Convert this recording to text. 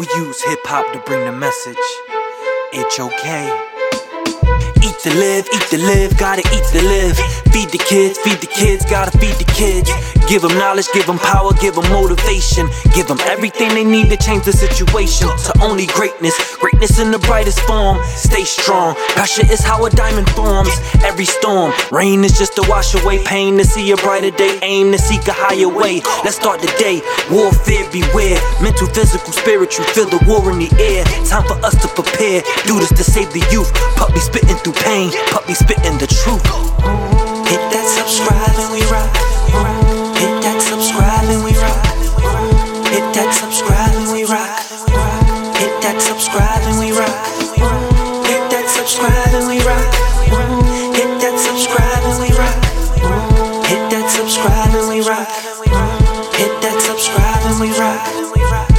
We use hip hop to bring the message. It's okay. Eat to live, eat to live, gotta eat to live. Feed the kids, feed the kids, gotta feed the kids. Give them knowledge, give them power, give them motivation. Give them everything they need to change the situation. To only greatness, greatness in the brightest form. Stay strong, passion is how a diamond forms. Every storm, rain is just to wash away pain. To see a brighter day, aim to seek a higher way. Let's start the day, warfare beware. Mental, physical, spiritual, feel the war in the air. Time for us to prepare, do this to save the youth. Puppy spitting through pain, puppy spitting the truth subscribe and we rock. Hit that subscribe and we rock. Hit that subscribe and we rock. Hit that subscribe and we rock. Hit that subscribe and we rock. Hit that subscribe and we rock. Hit that subscribe and we rock. Hit that subscribe and we rock.